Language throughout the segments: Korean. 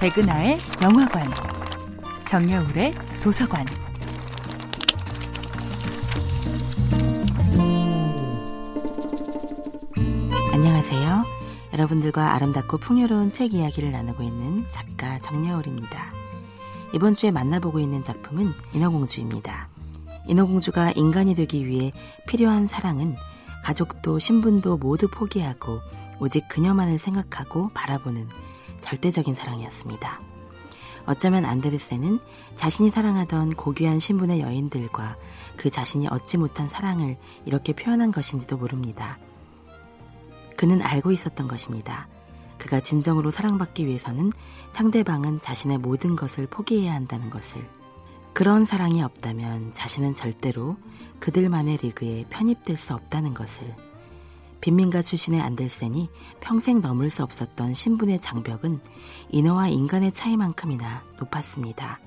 백은하의 영화관, 정여울의 도서관. 안녕하세요. 여러분들과 아름답고 풍요로운 책 이야기를 나누고 있는 작가 정여울입니다. 이번 주에 만나보고 있는 작품은 인어공주입니다. 인어공주가 인간이 되기 위해 필요한 사랑은 가족도 신분도 모두 포기하고 오직 그녀만을 생각하고 바라보는 절대적인 사랑이었습니다. 어쩌면 안데르센은 자신이 사랑하던 고귀한 신분의 여인들과 그 자신이 얻지 못한 사랑을 이렇게 표현한 것인지도 모릅니다. 그는 알고 있었던 것입니다. 그가 진정으로 사랑받기 위해서는 상대방은 자신의 모든 것을 포기해야 한다는 것을. 그런 사랑이 없다면 자신은 절대로 그들만의 리그에 편입될 수 없다는 것을. 빈민가 출신의 안델센이 평생 넘을 수 없었던 신분의 장벽은 인어와 인간의 차이만큼이나 높았습니다.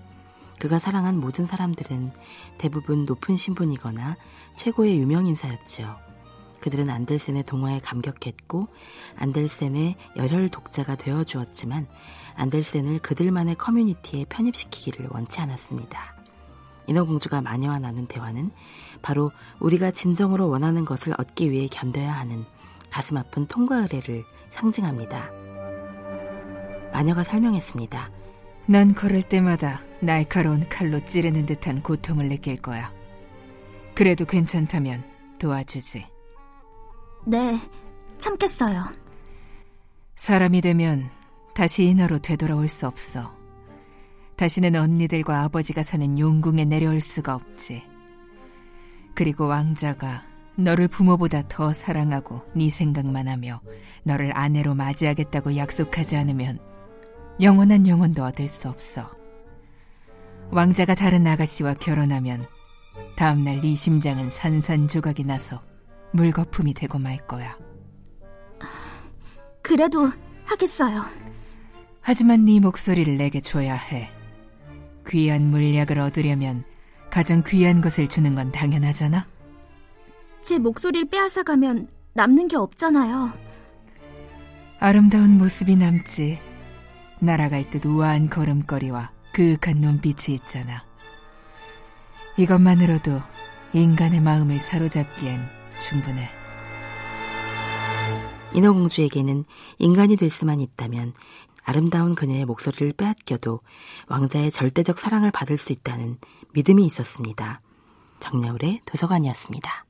그가 사랑한 모든 사람들은 대부분 높은 신분이거나 최고의 유명인사였지요. 그들은 안델센의 동화에 감격했고 안델센의 열혈 독자가 되어 주었지만 안델센을 그들만의 커뮤니티에 편입시키기를 원치 않았습니다. 인어공주가 마녀와 나눈 대화는 바로 우리가 진정으로 원하는 것을 얻기 위해 견뎌야 하는 가슴 아픈 통과 의례를 상징합니다. 마녀가 설명했습니다. 난 걸을 때마다 날카로운 칼로 찌르는 듯한 고통을 느낄 거야. 그래도 괜찮다면 도와주지. 네, 참겠어요. 사람이 되면 다시 인하로 되돌아올 수 없어. 다시는 언니들과 아버지가 사는 용궁에 내려올 수가 없지. 그리고 왕자가 너를 부모보다 더 사랑하고 네 생각만 하며 너를 아내로 맞이하겠다고 약속하지 않으면 영원한 영혼도 얻을 수 없어. 왕자가 다른 아가씨와 결혼하면 다음날 네 심장은 산산조각이 나서 물거품이 되고 말 거야. 그래도 하겠어요. 하지만 네 목소리를 내게 줘야 해. 귀한 물약을 얻으려면 가장 귀한 것을 주는 건 당연하잖아. 제 목소리를 빼앗아 가면 남는 게 없잖아요. 아름다운 모습이 남지. 날아갈 듯 우아한 걸음걸이와 그윽한 눈빛이 있잖아. 이것만으로도 인간의 마음을 사로잡기엔 충분해. 인어공주에게는 인간이 될 수만 있다면 아름다운 그녀의 목소리를 빼앗겨도 왕자의 절대적 사랑을 받을 수 있다는 믿음이 있었습니다. 정여울의 도서관이었습니다.